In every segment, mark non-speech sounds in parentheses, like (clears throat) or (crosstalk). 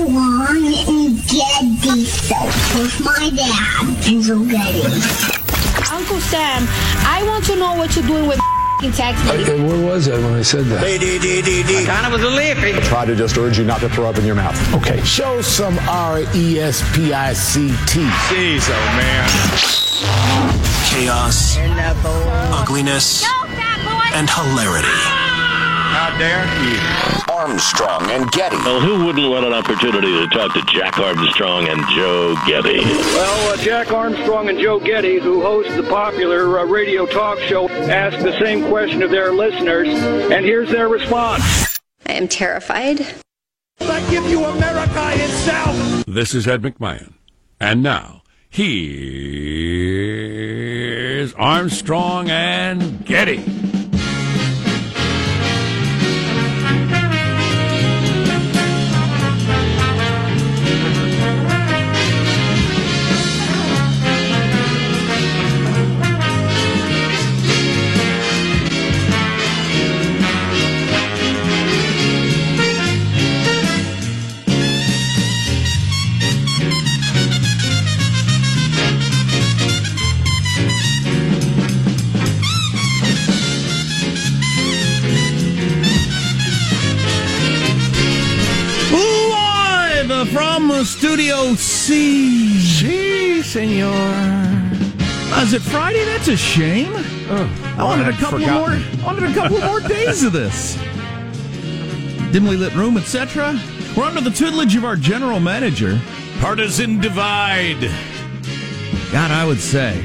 Armstrong and Getty Stuff with my dad, Enzo Getty. Uncle Sam, I want to know what you're doing with text me. Hey, where was I when I said that? Hey, D. Kind of was a lippy. Try to just urge you not to throw up in your mouth. Okay, show some R E S P I C T. Jeez, oh man. chaos, ugliness, and hilarity. How dare you? Armstrong and Getty. Well, who wouldn't want an opportunity to talk to Jack Armstrong and Joe Getty? Well, uh, Jack Armstrong and Joe Getty, who host the popular uh, radio talk show, ask the same question of their listeners, and here's their response. I am terrified. I give you America itself. This is Ed McMahon. And now, here's Armstrong and Getty. Si, senor. Uh, Is it Friday? That's a shame. I wanted a couple more. I wanted a couple more (laughs) days of this. Dimly lit room, etc. We're under the tutelage of our general manager. Partisan divide. God, I would say,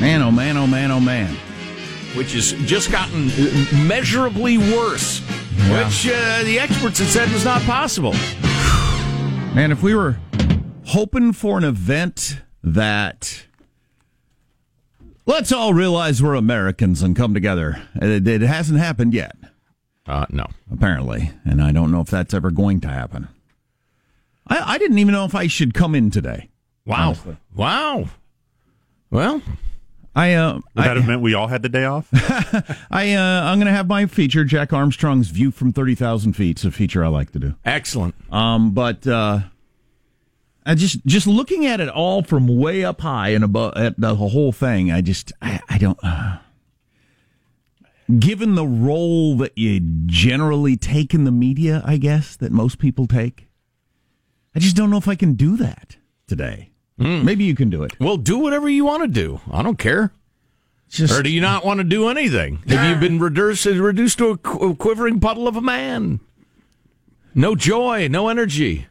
man, oh man, oh man, oh man. Which has just gotten measurably worse. Which uh, the experts had said was not possible. Man, if we were hoping for an event that let's all realize we're Americans and come together, it, it hasn't happened yet, Uh, no. apparently, and I don't know if that's ever going to happen. I, I didn't even know if I should come in today. Wow. Honestly. Wow. Well, I uh, Would I, that have meant we all had the day off? (laughs) I uh, I'm going to have my feature, Jack Armstrong's View from Thirty Thousand Feet. It's a feature I like to do. excellent. Um, but uh, I just just looking at it all from way up high and above at the whole thing, I just I, I don't. Uh, given the role that you generally take in the media, I guess that most people take, I just don't know if I can do that today. Maybe you can do it. Well, do whatever you want to do. I don't care. Just Or do you not want to do anything? Have you been reduced, reduced to a quivering puddle of a man? No joy, no energy.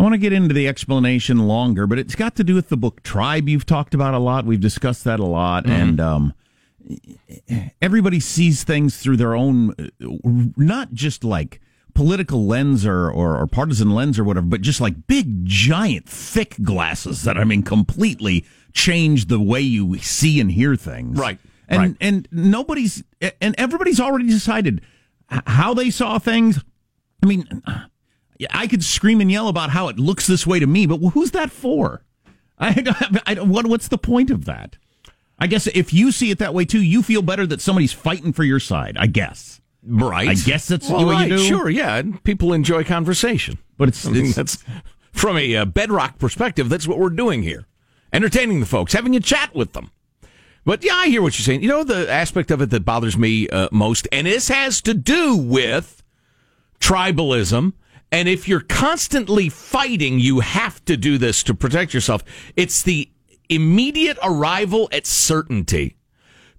I want to get into the explanation longer, but it's got to do with the book Tribe you've talked about a lot. We've discussed that a lot. And um, everybody sees things through their own, uh, not just like political lens or, or, or partisan lens or whatever, but just like big, giant, thick glasses that, I mean, completely change the way you see and hear things. Right, And, right. and nobody's, and everybody's already decided how they saw things. I mean, I could scream and yell about how it looks this way to me, but who's that for? (laughs) I, don't- I, what, what's the point of that? I guess if you see it that way too, you feel better that somebody's fighting for your side. I guess. Right. I guess that's well, what right, you do. Sure, yeah. People enjoy conversation. But it's, (laughs) I mean, it's that's from a uh, bedrock perspective. That's what we're doing here, entertaining the folks, having a chat with them. But yeah, I hear what you're saying. You know, the aspect of it that bothers me uh, most, and this has to do with tribalism. And if you're constantly fighting, you have to do this to protect yourself. It's the immediate arrival at certainty.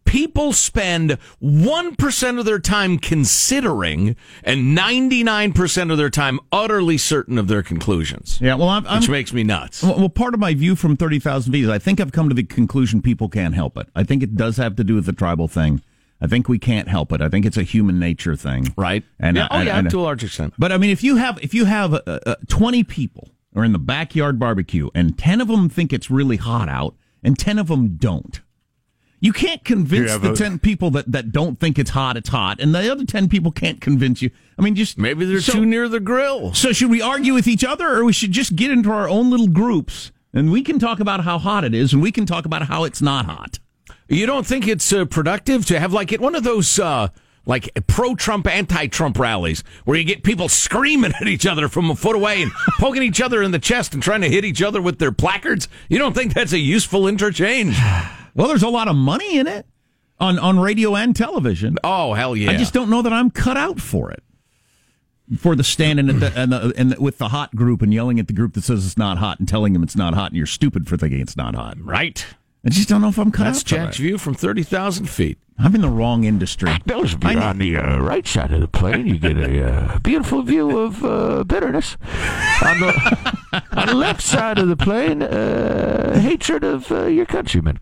People spend 1% of their time considering and 99% of their time utterly certain of their conclusions. yeah. Well, I'm, I'm Which makes me nuts. Well, well, part of my view from 30,000 feet is I think I've come to the conclusion people can't help it. I think it does have to do with the tribal thing. I think we can't help it. I think it's a human nature thing. Right? And yeah, I- oh, yeah, I- to a large extent. But I mean, if you have if you have uh, uh, 20 people are in the backyard barbecue and 10 of them think it's really hot out and 10 of them don't. You can't convince You the a- 10 people that, that don't think it's hot, it's hot, and the other 10 people can't convince you. I mean, just Maybe they're so- too near the grill. So should we argue with each other, or we should just get into our own little groups and we can talk about how hot it is, and we can talk about how it's not hot. You don't think it's uh, productive to have like it one of those uh, like pro Trump, anti Trump rallies where you get people screaming (laughs) at each other from a foot away and (laughs) poking each other in the chest and trying to hit each other with their placards. You don't think that's a useful interchange? (sighs) Well, there's a lot of money in it on, on radio and television. Oh, hell yeah. I just don't know that I'm cut out for it. For the standing at the, (clears throat) and, the, and the, with the hot group and yelling at the group that says it's not hot and telling them it's not hot and you're stupid for thinking it's not hot. Right. I just don't know if I'm cut That's out for Jack's view from 30,000 feet. I'm in the wrong industry. Those if you're on the uh, right side of the plane, you get a uh, beautiful view of uh, bitterness. On the, on the left side of the plane, uh, hatred of uh, your countrymen.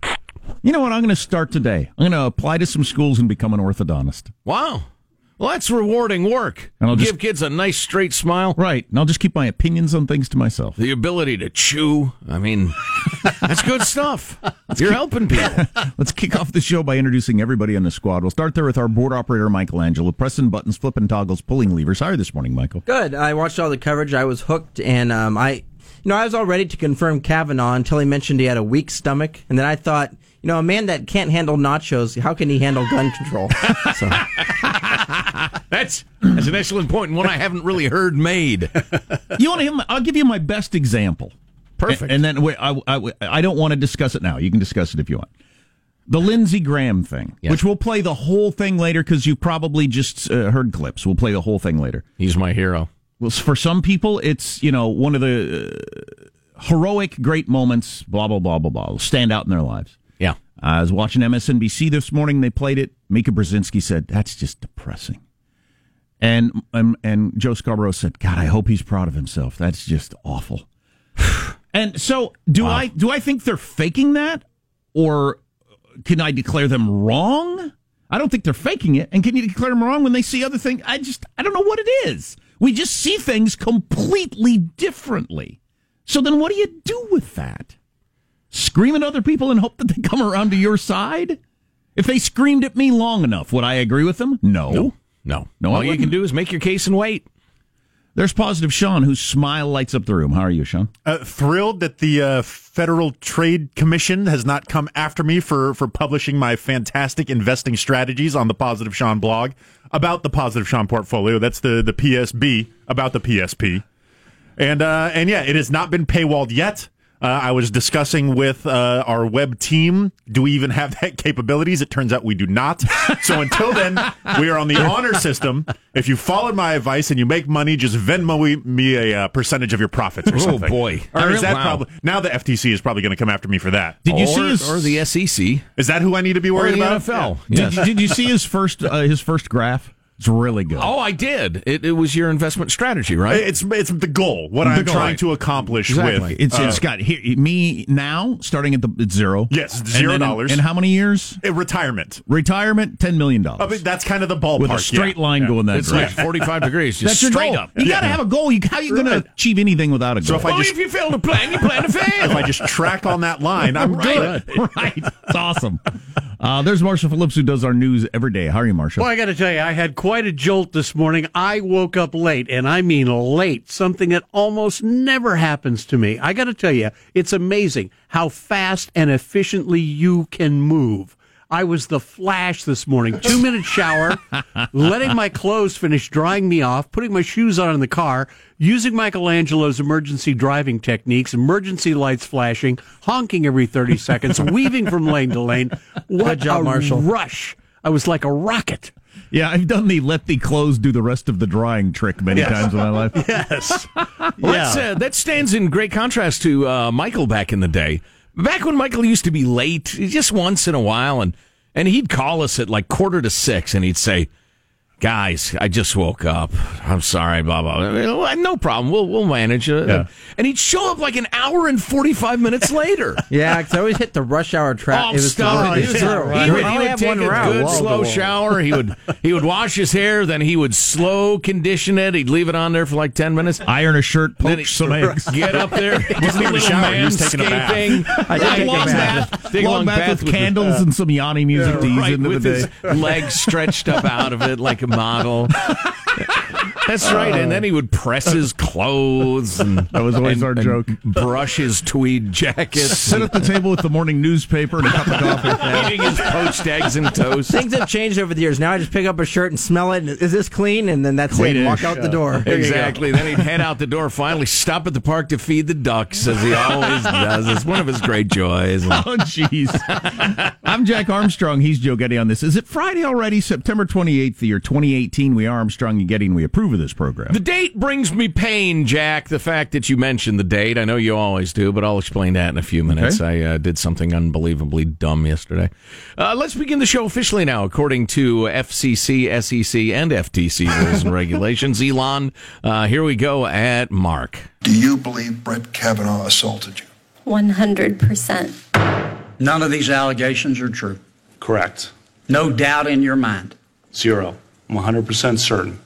You know what? I'm going to start today. I'm going to apply to some schools and become an orthodontist. Wow. Well, that's rewarding work. And I'll Give kids a nice straight smile. Right. And I'll just keep my opinions on things to myself. The ability to chew. I mean, (laughs) that's good stuff. You're helping people. (laughs) Let's kick off the show by introducing everybody on the squad. We'll start there with our board operator, Michelangelo, pressing buttons, flipping toggles, pulling levers. How are you this morning, Michael? Good. I watched all the coverage. I was hooked, and um, I, you know, I was all ready to confirm Kavanaugh until he mentioned he had a weak stomach, and then I thought, you know, a man that can't handle nachos, how can he handle gun control? (laughs) So, That's that's an excellent point and one I haven't really heard made. You want to hear? I'll give you my best example. Perfect. And, then wait, I, I, I don't want to discuss it now. You can discuss it if you want. The Lindsey Graham thing, Yeah. which we'll play the whole thing later because you probably just uh, heard clips. We'll play the whole thing later. He's my hero. Well, for some people, it's you know one of the uh, heroic, great moments. Blah blah blah blah blah. Stand out in their lives. Yeah. I was watching MSNBC this morning. They played it. Mika Brzezinski said, "That's just depressing." And um, and Joe Scarborough said, "God, I hope he's proud of himself. That's just awful." (sighs) (sighs) (sighs) and so, do I do I think they're faking that, or can I declare them wrong? I don't think they're faking it. And can you declare them wrong when they see other things? I just I don't know what it is. We just see things completely differently. So then, what do you do with that? scream at other people and hope that they (laughs) come around to your side? If they screamed at me long enough, would I agree with them? No. No. No. No, All you can do is make your case and wait. There's positive Sean, whose smile lights up the room. How are you, Sean? Uh, thrilled that the uh, Federal Trade Commission has not come after me for, for publishing my fantastic investing strategies on the Positive Sean blog about the Positive Sean portfolio. That's the, the PSB about the PSP. And uh, and yeah, it has not been paywalled yet. Uh, I was discussing with uh, our web team. Do we even have (laughs) that capabilities? It turns out we do not. So until then, we are on the honor system. If you followed my advice and you make money, just Venmo me- me a uh, percentage of your profits or Oh, something. boy. Or is that Wow. probably now the FTC is probably going to come after me for that? Did you or, see his or the SEC Is that who I need to be or worried the about? NFL? Did, Yes. did you see his first uh, his first graph? It's really good. Oh, I did. It, it was your investment strategy, right? It's it's the goal. What I'm goal. trying to accomplish Exactly. with It's uh, it's got here me now starting at the at zero. Yes, zero then in- dollars. And how many years? retirement. Retirement, ten million dollars. I mean, that's kind of the ballpark. with a straight yeah. line Yeah. going that it's like 45 degrees, (laughs) just That's your straight goal. up. You Yeah. got to have a goal. You, how are you going to achieve anything without a goal? So if I Only just if you fail to plan, you plan to fail. (laughs) if I just track on that line, I'm (laughs) good. right, it's awesome. Uh, there's Marshall Phillips who does our news every day. How are you, Marshall? Well, I got to tell you, I had quite a jolt this morning. I woke up late, and I mean late, something that almost never happens to me. I got to tell you, it's amazing how fast and efficiently you can move. I was the flash this morning. Two minute shower, (laughs) letting my clothes finish drying me off, putting my shoes on in the car, using Michelangelo's emergency driving techniques, emergency lights flashing, honking every 30 (laughs) seconds, weaving from lane to lane. What Good job, a Marshall. rush. I was like a rocket. Yeah, I've done the let the clothes do the rest of the drying trick many Yes. times in my life. (laughs) Yes. That's, uh, that stands in great contrast to uh, Michael back in the day. Back when Michael used to be late, just once in a while, and and he'd call us at like quarter to six, and he'd say, "Guys, I just woke up. I'm sorry, blah uh, blah." blah. No problem. We'll we'll manage it. Yeah. And he'd show up like an hour and forty five minutes later. (laughs) yeah, because I always hit the rush hour trap. Oh, it was stop. He, was- Yeah, he would, he would take a route. good Wall slow shower. He would (laughs) he would wash his hair, then he would slow condition it. He'd leave it on there for like ten minutes. Iron a shirt, Then poach he- some (laughs) eggs. Get up there, wasn't even a shower, he was taking a bath. I did take a long bath. Take a long bath with, the- candles and some Yanni music to ease right, into with the his day. legs stretched up out of it like a model. (laughs) That's right. And then he would press his clothes. And, That was always and- our and joke. Brush his tweed jackets. Sit at the table with the morning newspaper and a cup of coffee. eating his poached eggs and toast. Things have changed over the years. Now I just pick up a shirt and smell it. And, Is this clean? And then that's it. and Walk out the door. There. Exactly. Then he'd head out the door, finally stop at the park to feed the ducks, as he always does. It's one of his great joys. (laughs) Oh, jeez. I'm Jack Armstrong. He's Joe Getty on this. Is it Friday already? September 28th, the year 2018. We are Armstrong and Getty, and we approve of this program. The date brings me pain, Jack. The fact that you mentioned the date. I know you always do, but I'll explain that in a few minutes. I uh, did something unbelievably dumb yesterday. Uh, let's begin the show officially now, according to FCC, SEC, and FTC rules and regulations. (laughs) Elon, uh, here we go at Mark. Do you believe Brett Kavanaugh assaulted you? 100%. None of these allegations are true. Correct. No doubt in your mind. Zero. I'm 100% certain.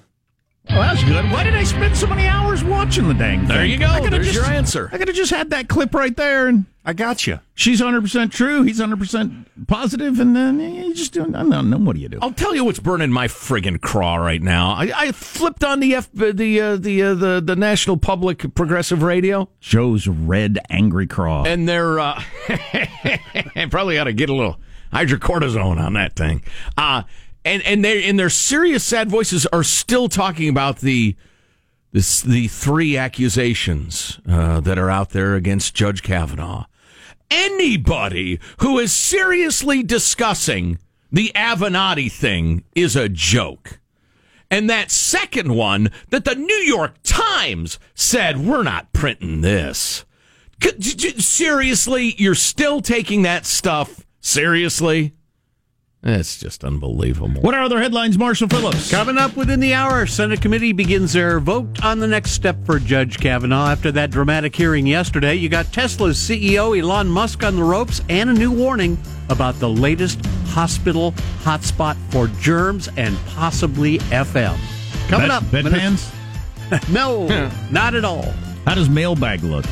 Well, that's good. Why did I spend so many hours watching the dang thing? There you go. I There's just- your answer. I could have just had that clip right there, and I got you. She's 100% true. He's 100% positive, and then you just doing, I don't know. What do you do? I'll tell you what's burning my friggin' craw right now. I, I flipped on the F, the uh, the uh, the the National Public Progressive Radio. Joe's red angry craw. and they're uh, (laughs) probably ought to get a little hydrocortisone on that thing. Uh, and and they in their serious, sad voices are still talking about the this the three accusations uh, that are out there against Judge Kavanaugh. Anybody who is seriously discussing the Avenatti thing is a joke. And that second one that the New York Times said, we're not printing this. Seriously, you're still taking that stuff seriously? It's just unbelievable. What are other headlines, Marshall Phillips? Coming up within the hour, Senate committee begins their vote on the next step for Judge Kavanaugh. After that dramatic hearing yesterday, you got Tesla's CEO Elon Musk on the ropes and a new warning about the latest hospital hotspot for germs and possibly FM. Coming Bed- up, bedpans? (laughs) no, not at all. How does mailbag look?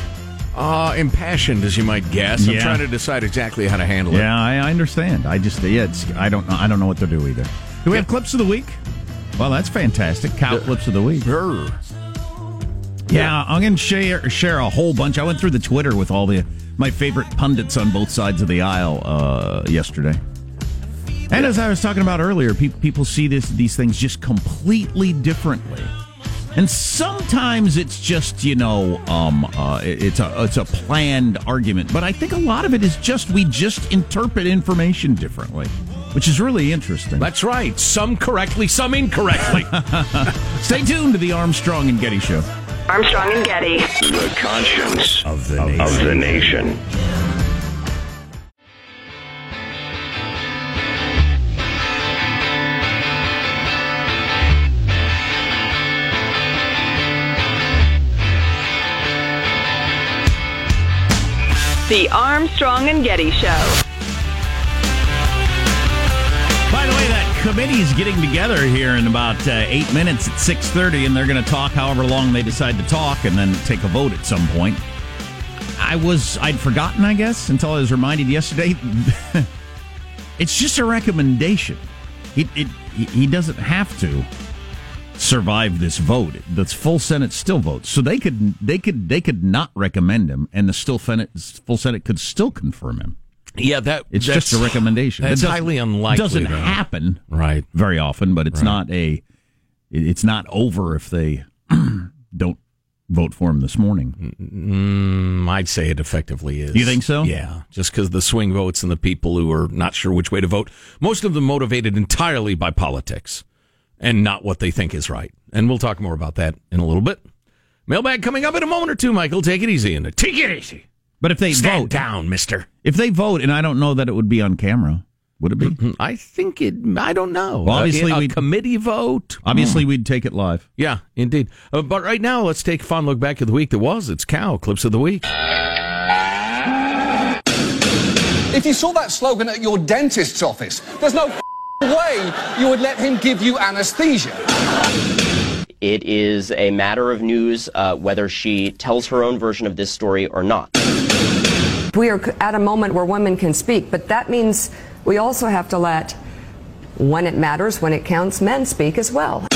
Uh, impassioned, as you might guess. I'm Yeah. trying to decide exactly how to handle it. Yeah, I, I understand. I just yeah, it's, I don't know. I don't know what to do either. Do we have clips of the week? Well, that's fantastic. Cow clips of the week. Yeah, I'm going to share share a whole bunch. I went through the Twitter with all the my favorite pundits on both sides of the aisle uh, yesterday. And as I was talking about earlier, pe- people see this these things just completely differently. And sometimes it's just you know um, uh, it's a it's a planned argument, but I think a lot of it is just we just interpret information differently, which is really interesting. That's right. Some correctly, some incorrectly. (laughs) Stay tuned to the Armstrong and Getty Show. Armstrong and Getty. The conscience of the nation. Of the nation. The Armstrong and Getty Show. By the way, that committee's getting together here in about uh, eight minutes at six thirty, and they're going to talk however long they decide to talk, and then take a vote at some point. I was I'd forgotten, I guess, until I was reminded yesterday. (laughs) it's just a recommendation. It, he doesn't have to survive this vote. The full Senate still votes, so they could they could they could not recommend him, and the still Senate full Senate could still confirm him. yeah, that It's that's- just a recommendation. That's highly unlikely. Doesn't though. happen Right. very often, but it's Right. not a. It's not over if they (clears throat) don't vote for him this morning. Mm, I'd say it effectively is. You think so? Yeah, just because the swing votes and the people who are not sure which way to vote, most of them motivated entirely by politics and not what they think is right. And we'll talk more about that in a little bit. Mailbag coming up in a moment or two, Michael. Take it easy and take it easy. But if they Stand vote down, Mister. if they vote, and I don't know that it would be on camera, would it be? I think it. I don't know. Well, obviously a, a we'd- committee vote. Obviously, we'd take it live. Yeah, indeed. Uh, but right now, let's take a fun look back at the week that was. It's cow clips of the week. If you saw that slogan at your dentist's office, there's no way you would let him give you anesthesia. It is a matter of news uh, whether she tells her own version of this story or not. We are at a moment where women can speak, but that means we also have to let, when it matters, when it counts, men speak as well.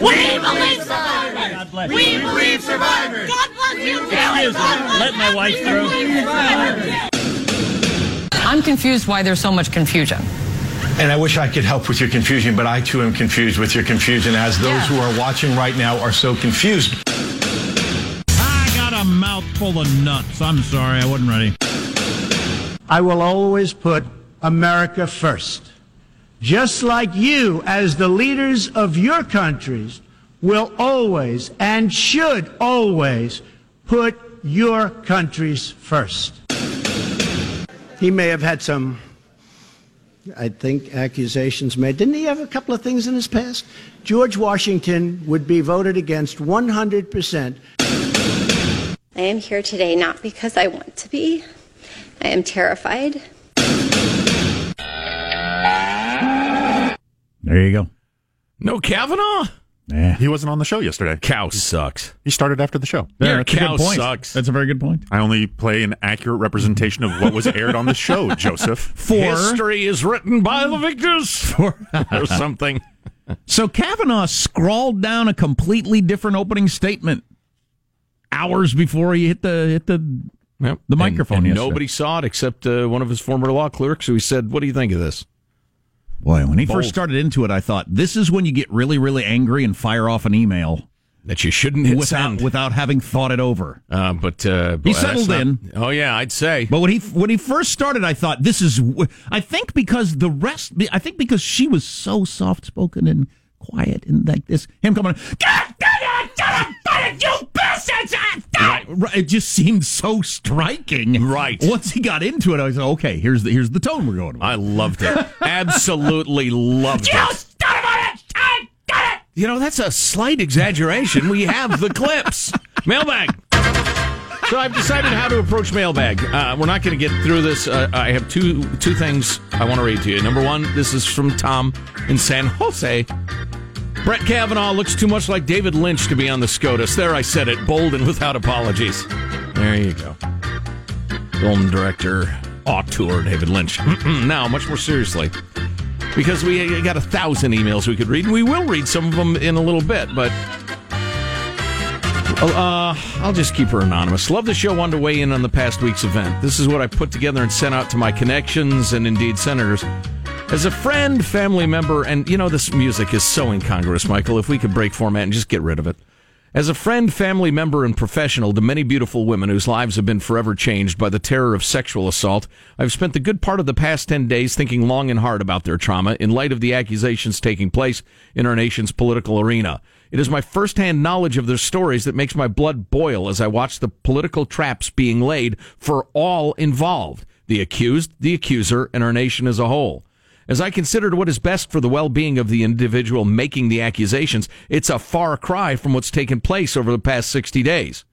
We believe survivors. God bless you. We believe survivors. God bless you. Excuse me. Let my wife through. I'm confused why there's so much confusion. And I wish I could help with your confusion, but I too am confused with your confusion, as those Yeah. who are watching right now are so confused. I got a mouthful of nuts. I'm sorry, I wasn't ready. I will always put America first. Just like you, as the leaders of your countries, will always and should always put your countries first. He may have had some, I think, accusations made. Didn't he have a couple of things in his past? George Washington would be voted against 100%. I am here today not because I want to be. I am terrified. There you go. No Kavanaugh? Yeah. He wasn't on the show yesterday. Cow sucks. He started after the show. Yeah, Your that's a cow point. sucks. That's a very good point. I only play an accurate representation of what was aired on the show, (laughs) Joseph. For History is written by the victors. (laughs) or something. so Kavanaugh scrawled down a completely different opening statement hours before he hit the hit the Yep. the microphone. And, and nobody saw it except uh, one of his former law clerks who he said, What do you think of this? Boy, when he Bold. first started into it, I thought this is when you get really, really angry and fire off an email That you shouldn't hit without send. without having thought it over. Uh, but uh, He settled not- in. Oh yeah, I'd say. But when he when he first started, I thought this is. I think because the rest. I think because she was so soft spoken and quiet and like this, him coming. God damn it! God damn it, You bastards! Right, right, It just seemed so striking. Right. Once he got into it, I was like, okay, here's the here's the tone we're going with. I loved it. Absolutely loved it. You know, that's a slight exaggeration. We have the clips. Mailbag. So I've decided how to approach mailbag. Uh, we're not going to get through this. Uh, I have two two things I want to read to you. Number one, this is from Tom in San Jose. Brett Kavanaugh looks too much like David Lynch to be on the SCOTUS. There, I said it, bold and without apologies. There you go. Film director, auteur David Lynch. now, much more seriously, because we got a thousand emails we could read, and we will read some of them in a little bit, but uh, I'll just keep her anonymous. Love the show. Wanted to weigh in on the past week's event. This is what I put together and sent out to my connections and indeed senators. As a friend, family member, and you know, this music is so incongruous, Michael. If we could break format and just get rid of it. As a friend, family member, and professional to many beautiful women whose lives have been forever changed by the terror of sexual assault, I've spent the good part of the past 10 days thinking long and hard about their trauma in light of the accusations taking place in our nation's political arena. It is my firsthand knowledge of their stories that makes my blood boil as I watch the political traps being laid for all involved the accused, the accuser, and our nation as a whole. As I considered what is best for the well being of the individual making the accusations, it's a far cry from what's taken place over the past 60 days.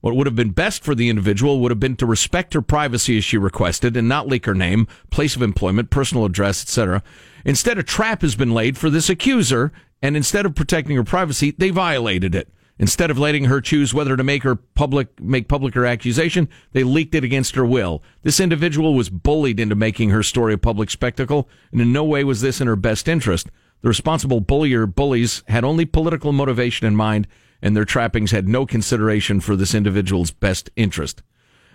What would have been best for the individual would have been to respect her privacy as she requested and not leak her name, place of employment, personal address, etc. Instead, a trap has been laid for this accuser, and instead of protecting her privacy, they violated it. Instead of letting her choose whether to make her public make public her accusation, they leaked it against her will. This individual was bullied into making her story a public spectacle, and in no way was this in her best interest. The responsible bullier bullies had only political motivation in mind, and their trappings had no consideration for this individual's best interest.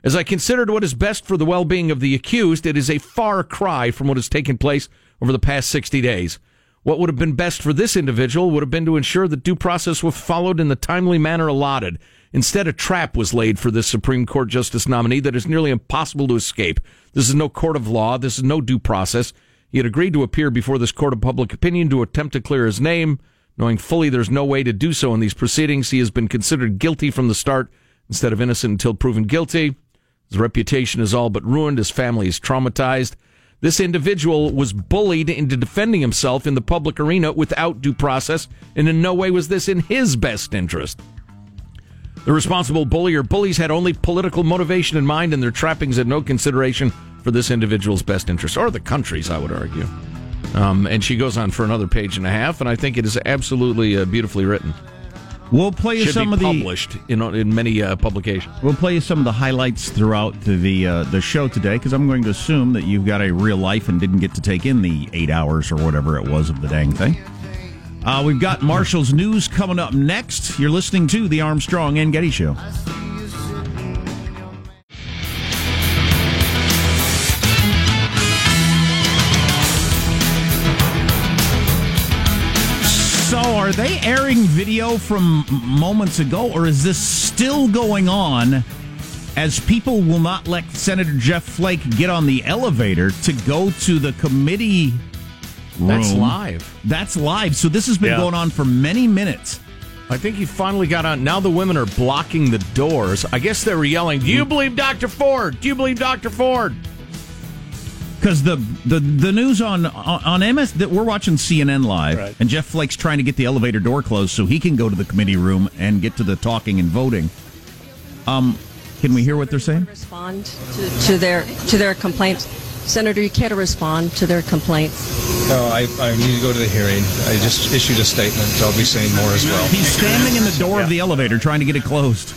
As I considered what is best for the well being of the accused, it is a far cry from what has taken place over the past 60 days. What would have been best for this individual would have been to ensure that due process was followed in the timely manner allotted. Instead, a trap was laid for this Supreme Court justice nominee that is nearly impossible to escape. This is no court of law. This is no due process. He had agreed to appear before this court of public opinion to attempt to clear his name. Knowing fully there's no way to do so in these proceedings, he has been considered guilty from the start instead of innocent until proven guilty. His reputation is all but ruined. His family is traumatized. This individual was bullied into defending himself in the public arena without due process, and in no way was this in his best interest. The responsible bully or bullies had only political motivation in mind, and their trappings had no consideration for this individual's best interest, or the country's, I would argue. Um, and she goes on for another page and a half, and I think it is absolutely uh, beautifully written. We'll play Should some of the published in in many uh, publications. We'll play you some of the highlights throughout the uh, the show today because I'm going to assume that you've got a real life and didn't get to take in the eight hours or whatever it was of the dang thing. Uh, we've got Marshall's news coming up next. You're listening to the Armstrong and Getty Show. So, are they airing video from moments ago, or is this still going on as people will not let Senator Jeff Flake get on the elevator to go to the committee room? That's live. That's live. So, this has been Yeah. going on for many minutes. I think he finally got on. Now the women are blocking the doors. I guess they were yelling, "Do Mm. you believe Dr. Ford? Do you believe Dr. Ford?" Because the, the the news on on MS that we're watching CNN live, Right. and Jeff Flake's trying to get the elevator door closed so he can go to the committee room and get to the talking and voting. Um, can we hear what they're saying? respond to, to their to their complaints. Senator, you care to respond to their complaints? No, I, I need to go to the hearing. I just issued a statement. I'll be saying more as well. He's standing in the door of the elevator trying to get it closed.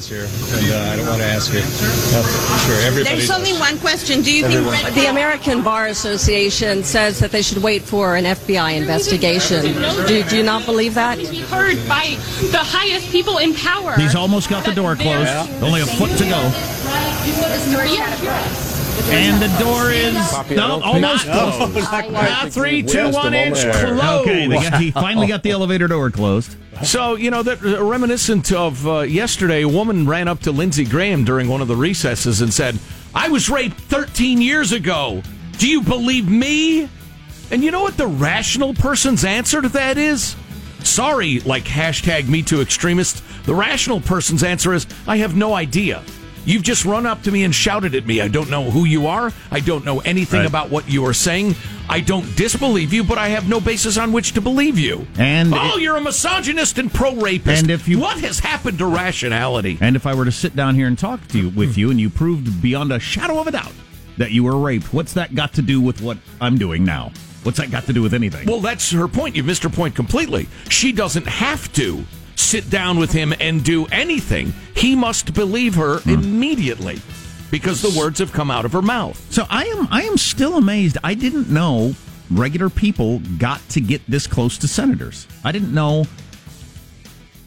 Questions here, and uh, I don't want to ask it. I'm sure everybody. There's does. only one question. Do you think Everyone- the American Bar Association says that they should wait for an FBI investigation? Do, do you not believe that? be heard by the highest people in power. He's almost got the door closed. Only a foot to go. And the door is no, almost No. closed. Now three, two, one inch closed. Okay, they got, he (laughs) finally got the elevator door closed. So, you know, that uh, reminiscent of uh, yesterday, a woman ran up to Lindsey Graham during one of the recesses and said, I was raped 13 years ago. Do you believe me? And you know what the rational person's answer to that is? Sorry, like hashtag me too extremist. The rational person's answer is, I have no idea. You've just run up to me and shouted at me. I don't know who you are. I don't know anything Right. about what you are saying. I don't disbelieve you, but I have no basis on which to believe you. And oh, it- you're a misogynist and pro-rapist. And if you- what has happened to rationality? And if I were to sit down here and talk to you with you, and you proved beyond a shadow of a doubt that you were raped, what's that got to do with what I'm doing now? What's that got to do with anything? Well, that's her point. You've missed her point completely. She doesn't have to sit down with him and do anything. He must believe her Hmm. immediately because the words have come out of her mouth. So I am I am still amazed. I didn't know regular people got to get this close to senators. I didn't know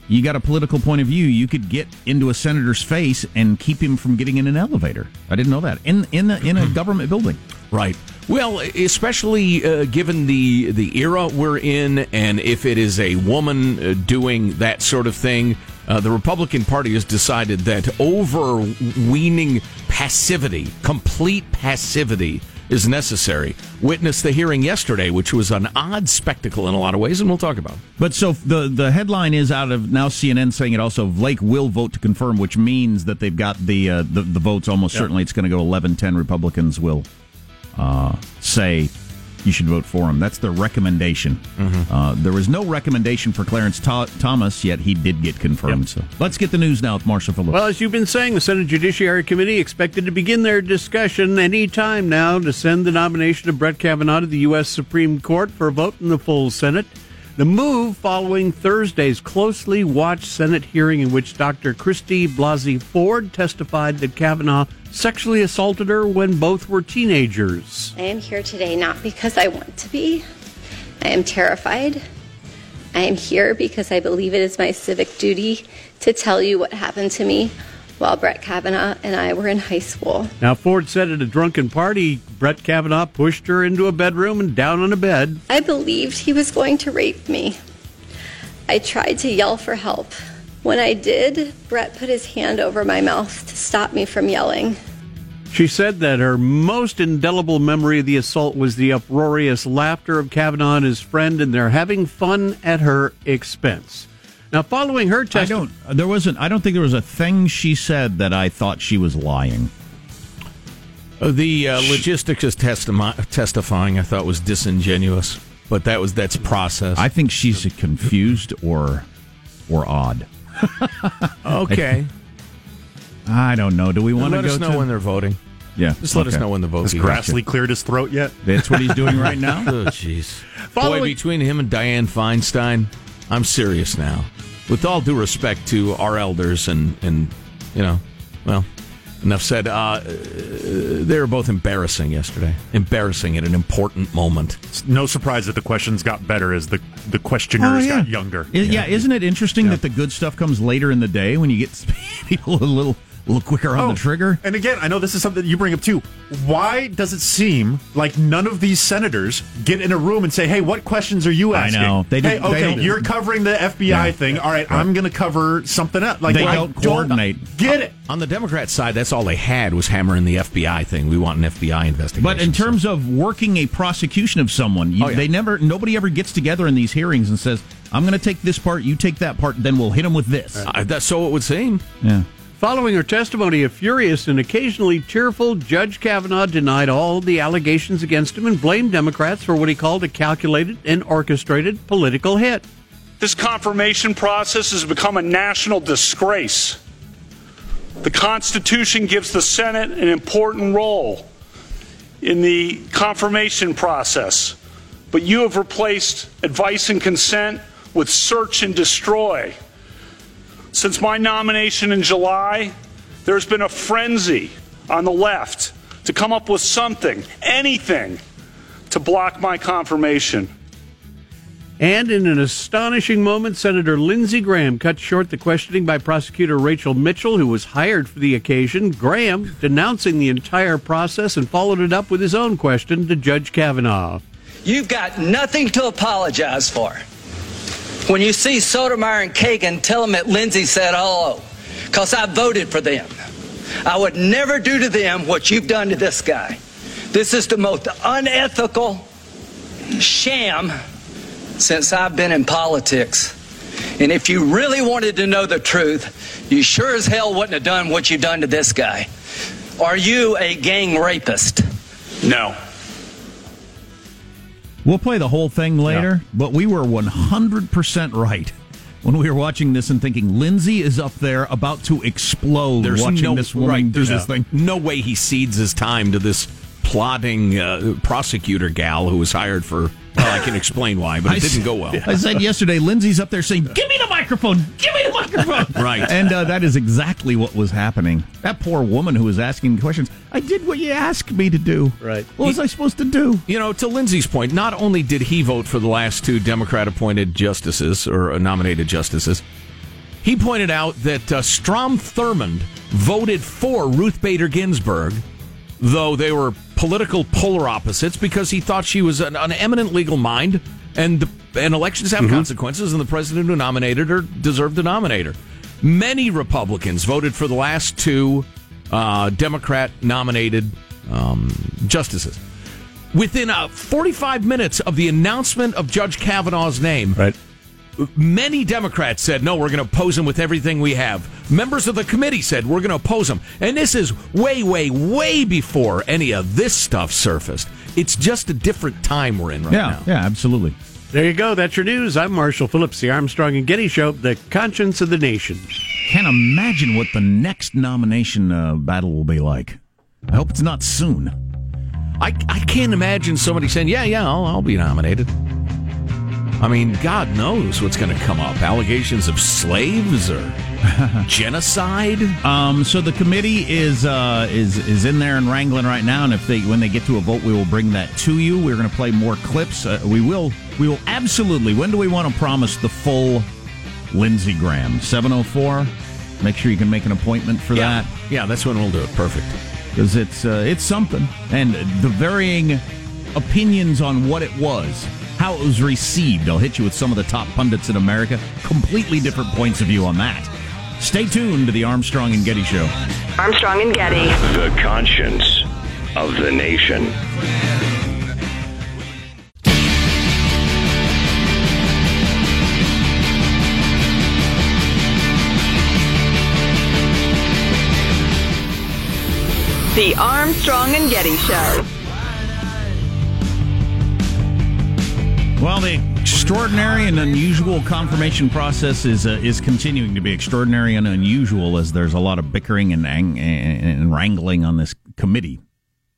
you got a political point of view, you could get into a senator's face and keep him from getting in an elevator. I didn't know that. In in a, in a (clears throat) government building. Right. Well, especially uh, given the the era we're in, and if it is a woman uh, doing that sort of thing, uh, the Republican Party has decided that overweening passivity, complete passivity, is necessary. Witness the hearing yesterday, which was an odd spectacle in a lot of ways, and we'll talk about. it. But so the the headline is out of now CNN saying it also Flake will vote to confirm, which means that they've got the uh, the, the votes almost Yep. certainly. It's going to go 11-10. Republicans will uh, say you should vote for him. That's their recommendation. Uh, there was no recommendation for Clarence Tho- Thomas yet. He did get confirmed. So let's get the news now with Marshall Phillips. Well, as you've been saying, the Senate Judiciary Committee expected to begin their discussion any time now to send the nomination of Brett Kavanaugh to the U.S. Supreme Court for a vote in the full Senate. The move following Thursday's closely watched Senate hearing in which Dr. Christy Blasey Ford testified that Kavanaugh sexually assaulted her when both were teenagers. I am here today not because I want to be. I am terrified. I am here because I believe it is my civic duty to tell you what happened to me while Brett Kavanaugh and I were in high school. Now, Ford said at a drunken party, Brett Kavanaugh pushed her into a bedroom and down on a bed. I believed he was going to rape me. I tried to yell for help. When I did, Brett put his hand over my mouth to stop me from yelling. She said that her most indelible memory of the assault was the uproarious laughter of Kavanaugh and his friend, and they're having fun at her expense. Now, following her I don't. There wasn't. I don't think there was a thing she said that I thought she was lying. Uh, The uh, logistics is testi- testifying, I thought was disingenuous, but that was that's process. I think she's confused or or odd. (laughs) okay. I don't know. Do we want to let go us know to? when they're voting. Yeah, Just let us okay. know when the vote Has begins. Grassley cleared his throat yet? That's what he's doing right (laughs) now. Oh, jeez. Boy, Following- between him and Dianne Feinstein, I'm serious now. With all due respect to our elders and, and you know, well, enough said. Uh, they were both embarrassing yesterday. Embarrassing at an important moment. It's no surprise that the questions got better as the the questioners got younger. I- yeah. isn't it interesting that the good stuff comes later in the day when you get (laughs) people a little a little quicker on the trigger? And again, I know this is something you bring up too. Why does it seem like none of these senators get in a room and say, "Hey, what questions are you asking?" I know. They hey, do- they okay, don't- you're covering the FBI Yeah. thing. All right, I'm going to cover something else. Like They I don't coordinate. Get it? On the Democrat side, that's all they had was hammering the FBI thing. We want an FBI investigation. But in terms of working a prosecution of someone, you, Oh, yeah. they never, nobody ever gets together in these hearings and says, "I'm going to take this part, you take that part, then we'll hit them with this." Uh, that's so it would seem. Yeah. Following her testimony, a furious and occasionally tearful Judge Kavanaugh denied all the allegations against him and blamed Democrats for what he called a calculated and orchestrated political hit. This confirmation process has become a national disgrace. The Constitution gives the Senate an important role in the confirmation process, but you have replaced advice and consent with search and destroy. Since my nomination in July, there's been a frenzy on the left to come up with something, anything, to block my confirmation. And in an astonishing moment, Senator Lindsey Graham cut short the questioning by prosecutor Rachel Mitchell, who was hired for the occasion. Graham denouncing the entire process and followed it up with his own question to Judge Kavanaugh. You've got nothing to apologize for. When you see Sotomayor and Kagan, tell them that Lindsey said oh, hello, because I voted for them. I would never do to them what you've done to this guy. This is the most unethical sham since I've been in politics. And if you really wanted to know the truth, you sure as hell wouldn't have done what you've done to this guy. Are you a gang rapist? No. We'll play the whole thing later, but we were 100% right when we were watching this and thinking Lindsey is up there about to explode There's watching no, this woman right, there's this thing. No way he cedes his time to this plotting uh, prosecutor gal who was hired for. Well, I can explain why, but I it didn't s- go well. I said yesterday, Lindsey's up there saying, "Give me the microphone! Give me the microphone!" (laughs) Right. and uh, that is exactly what was happening. That poor woman who was asking questions. I did what you asked me to do. Right. What was I supposed to do? You know, to Lindsey's point, not only did he vote for the last two Democrat appointed justices or uh, nominated justices, he pointed out that uh, Strom Thurmond voted for Ruth Bader Ginsburg, though they were political polar opposites, because he thought she was an, an eminent legal mind and, the, and elections have consequences, and the president who nominated her deserved to nominate her. Many Republicans voted for the last two uh, Democrat nominated um, justices within uh, 45 minutes of the announcement of Judge Kavanaugh's name, right. Many Democrats said, no, we're going to oppose him with everything we have. Members of the committee said, we're going to oppose him. And this is way, way, way before any of this stuff surfaced. It's just a different time we're in right yeah, now. yeah, absolutely. There you go. That's your news. I'm Marshall Phillips, the Armstrong and Getty Show, the conscience of the nation. Can't imagine what the next nomination uh, battle will be like. I hope it's not soon. I, I can't imagine somebody saying, yeah, yeah, I'll, I'll be nominated. I mean, God knows what's going to come up. Allegations of slaves or (laughs) genocide. Um, so the committee is uh, is is in there and wrangling right now, and if they when they get to a vote, we will bring that to you. We're going to play more clips. Uh, we will we will absolutely. When do we want to promise the full Lindsey Graham? Seven oh four. Make sure you can make an appointment for Yeah. that Yeah, that's when we'll do it. Perfect. because it's uh, it's something, and the varying opinions on what it was, how it was received. I'll hit you with some of the top pundits in America. Completely different points of view on that. Stay tuned to the Armstrong and Getty Show. Armstrong and Getty. The conscience of the nation. The Armstrong and Getty Show. Well, the extraordinary and unusual confirmation process is uh, is continuing to be extraordinary and unusual as there's a lot of bickering and ang- and wrangling on this committee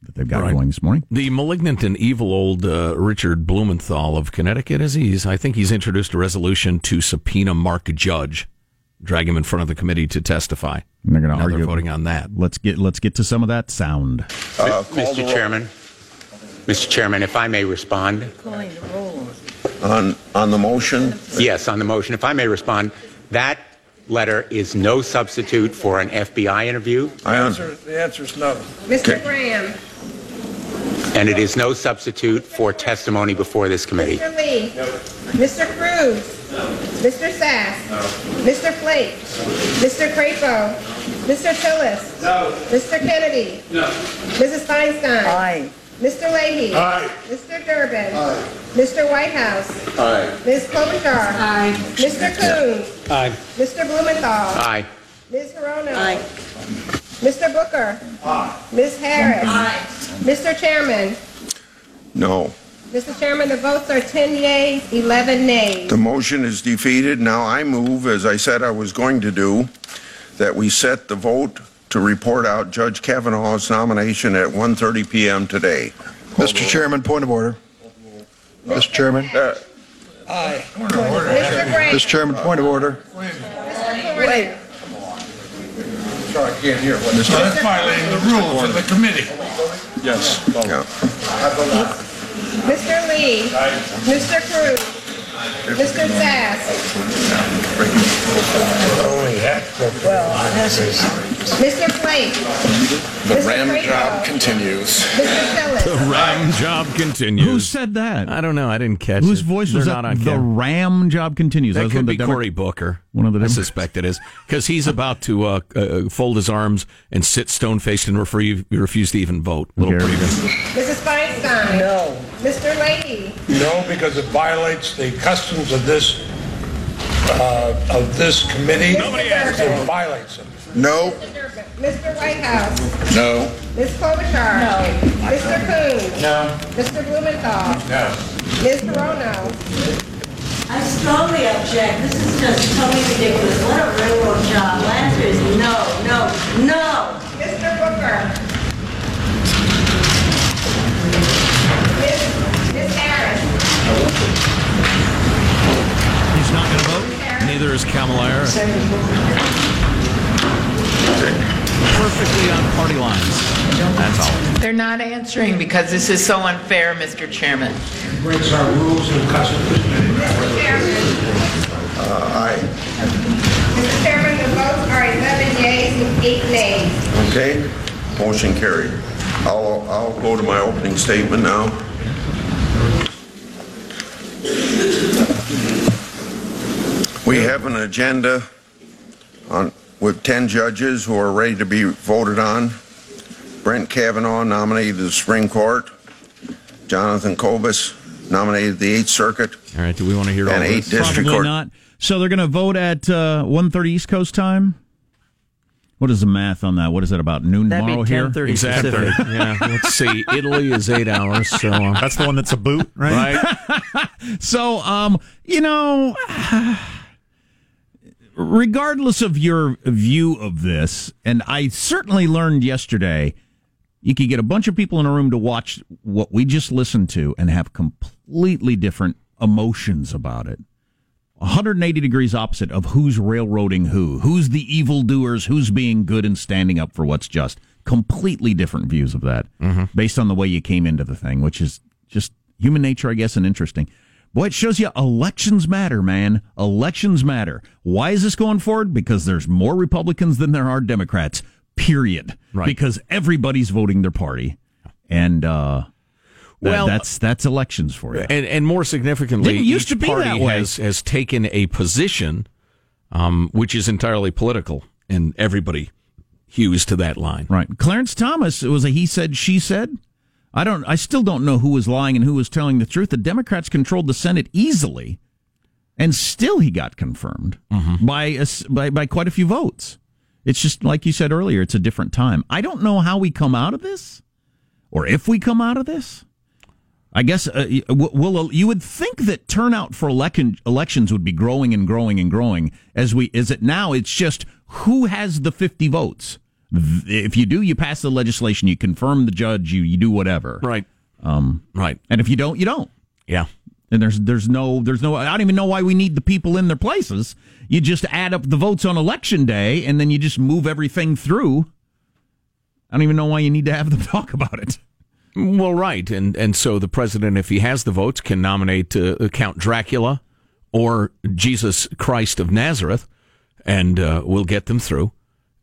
that they've got Right. going this morning. The malignant and evil old uh, Richard Blumenthal of Connecticut, is he's I think he's introduced a resolution to subpoena Mark Judge, drag him in front of the committee to testify. And they're going to argue. they're voting on that. Let's get let's get to some of that sound. Mr. Chairman, Mr. Chairman, if I may respond. On, on the motion? Yes, on the motion. If I may respond, that letter is no substitute for an FBI interview, I un- The answer is no. Mr. Graham. and it is no substitute for testimony before this committee. Mr. Lee. Mr. Cruz. Mr. Sasse. Mr. Flake. Mr. Crapo. Mr. Tillis. No. Mr. Kennedy. No. Mrs. Feinstein. Aye. Mr. Leahy. Aye. Mr. Durbin. Aye. Mr. Whitehouse. Aye. Ms. Klobuchar. Aye. Mr. Coons. Aye. Mr. Blumenthal. Aye. Ms. Hirono. Aye. Mr. Booker. Aye. Ms. Harris. Aye. Mr. Chairman. No. Mr. Chairman, the votes are 10 yeas, 11 nays. The motion is defeated. Now I move, as I said I was going to do, that we set the vote to report out Judge Kavanaugh's nomination at 1:30 PM today. Mr. Chairman, point of order. Mr. Uh, Chairman. Uh, Aye. Mr. Gray. Mr. Chairman, point of order. Wait. Sorry, I can't hear what That's violating the rules of the committee. Yes. Yeah. Mr. Lee. Aye. Mr. Cruz. Mr. Sasse. Well, this is. Mr. Flake. The Mr. ram Crapo. job continues. Mr. Tillis. The ram job continues. Who said that? I don't know. I didn't catch it. Whose it. voice They're was not that? on The camera. Ram job continues. That was could one be the Demo- Cory Booker. One of the I Democrats. suspect it is because he's about to uh, uh, fold his arms and sit stone faced and refer- refuse to even vote. Little Okay. Mrs. Feinstein. No. Mr. Leahy. No, because it violates the customs of this, uh, of this committee. Nobody asked him. It violates them. No. Mr. Whitehouse. No. Ms. Klobuchar. No. Mr. Coons. No. Mr. Blumenthal. No. Ms. Hirono. I strongly object. This is just totally ridiculous. What a railroad job. The answer is no, no, no. Mr. Booker. Ms. Ms. Harris. He's not going to vote. Neither is Kamala Harris. Perfectly on party lines. That's all. They're not answering because this is so unfair, Mr. Chairman. Breaks our rules and customs. Uh, aye. Mr. Chairman, the votes are 11 yeas and 8 nays. Okay. Motion carried. I'll, I'll go to my opening statement now. We have an agenda on, with 10 judges who are ready to be voted on. Brett Kavanaugh nominated to the Supreme Court. Jonathan Kobes nominated the Eighth Circuit. All right. Do we want to hear all eight this? district Probably court. not. So they're going to vote at uh, 1.30 East Coast time? What is the math on that? What is that, about noon That'd be tomorrow here? 10:30 Exactly. Pacific. yeah. (laughs) Let's see. Italy is eight hours. So uh, That's the one that's a boot, right? right. (laughs) So, um, you know, regardless of your view of this, and I certainly learned yesterday, you could get a bunch of people in a room to watch what we just listened to and have completely different emotions about it. 180 degrees opposite of who's railroading who, who's the evildoers, who's being good and standing up for what's just. Completely different views of that mm-hmm. based on the way you came into the thing, which is just human nature, I guess, and interesting. Boy, it shows you elections matter, man. Elections matter. Why is this going forward? Because there's more Republicans than there are Democrats, period. Right. Because everybody's voting their party. And, uh, that- Well- that's that's elections for you. and and more significantly, Didn't used to be party that way. has has taken a position, um, which is entirely political, and everybody hews to that line. Right. Clarence Thomas it was a he said she said. I don't I still don't know who was lying and who was telling the truth. The Democrats controlled the Senate easily and still he got confirmed by, a by by quite a few votes. It's just like you said earlier, it's a different time. I don't know how we come out of this or if we come out of this. I guess uh, y- w- will you would think that turnout for election elections would be growing and growing and growing as we is it now it's just who has the 50 votes if you do you pass the legislation you confirm the judge you you do whatever Right. um Right. and if you don't you don't Yeah. And there's there's no there's no I don't even know why we need the people in their places. You just add up the votes on election day and then you just move everything through. I don't even know why you need to have them (laughs) talk about it. Well, right, and and so the president, if he has the votes, can nominate uh, Count Dracula or Jesus Christ of Nazareth, and uh, we'll get them through,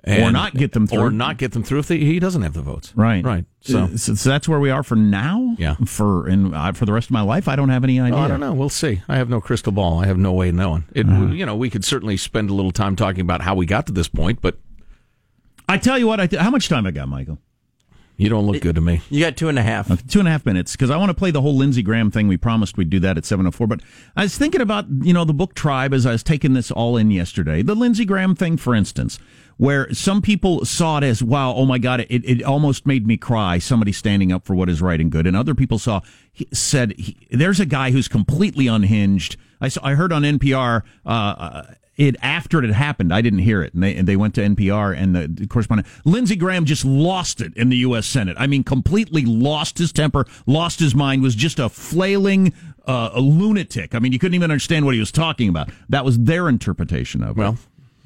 Or not get them through. or not get them through if they, he doesn't have the votes. Right. right. So, So, so that's where we are for now. Yeah. For and uh, for the rest of my life, I don't have any idea. Oh, I don't know. We'll see. I have no crystal ball. I have no way of knowing. It, Uh-huh. You know, we could certainly spend a little time talking about how we got to this point, but I tell you what. I th- how much time I got, Michael? You don't look good to me. You got two and a half. Okay, two and a half minutes because I want to play the whole Lindsey Graham thing. We promised we'd do that at seven oh four. But I was thinking about you know the book Tribe as I was taking this all in yesterday. The Lindsey Graham thing, for instance, where some people saw it as wow, oh my god, it, it almost made me cry. Somebody standing up for what is right and good, and other people saw he said he, there's a guy who's completely unhinged. I saw, I heard on NPR. Uh, it after it had happened. I didn't hear it, and they and they went to NPR and the, the correspondent Lindsey Graham just lost it in the U.S. Senate. I mean, completely lost his temper, lost his mind. Was just a flailing uh, a lunatic. I mean, you couldn't even understand what he was talking about. That was their interpretation of it. Well,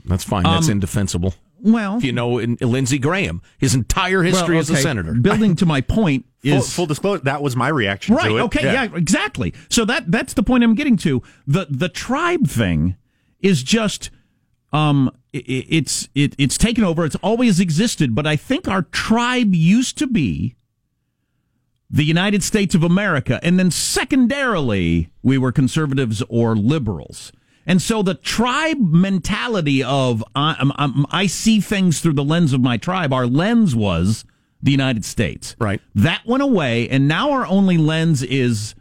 that's fine. That's Um, indefensible. Well, If you know in, Lindsey Graham, his entire history Well, as a senator. Building to my point (laughs) is full disclosure, that was my reaction right. to it. Okay, yeah. exactly. So that that's the point I'm getting to. the The tribe thing is just um i- i- it's it, it's taken over. It's always existed, but I think our tribe used to be the United States of America, and then secondarily we were conservatives or liberals. And so the tribe mentality of I, I'm- I'm- I see things through the lens of my tribe. Our lens was the United States. Right. That went away, and now our only lens is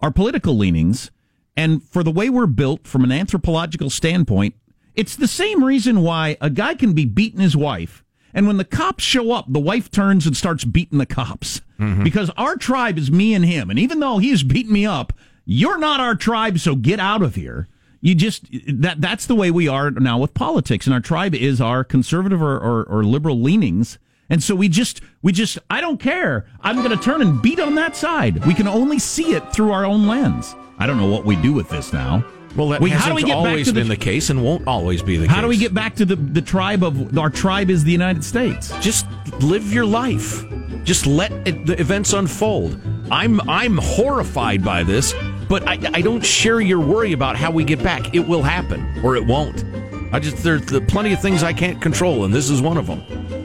our political leanings. And for the way we're built from an anthropological standpoint, it's the same reason why a guy can be beating his wife. And when the cops show up, the wife turns and starts beating the cops. Mm-hmm. Because our tribe is me and him. And even though he's beating me up, you're not our tribe, so get out of here. You just that that's the way we are now with politics. And our tribe is our conservative or, or, or liberal leanings. And so we just we just I don't care. I'm gonna turn and beat on that side. We can only see it through our own lens. I don't know what we do with this now. Well, that We- hasn't how do we get back always to the- been the case and won't always be the How case. How do we get back to the, the tribe of our tribe is the United States? Just live your life. Just let it, the events unfold. I'm I'm horrified by this, but I, I don't share your worry about how we get back. It will happen or it won't. I just there's the plenty of things I can't control, and this is one of them.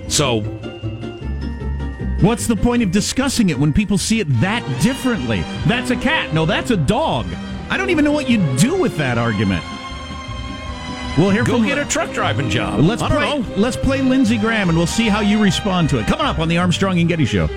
So What's the point of discussing it when people see it that differently? That's a cat. No, that's a dog. I don't even know what you do with that argument. We'll hear go from get a truck driving job. Let's play. know. Let's play Lindsey Graham, and we'll see how you respond to it. Coming up on the Armstrong and Getty Show.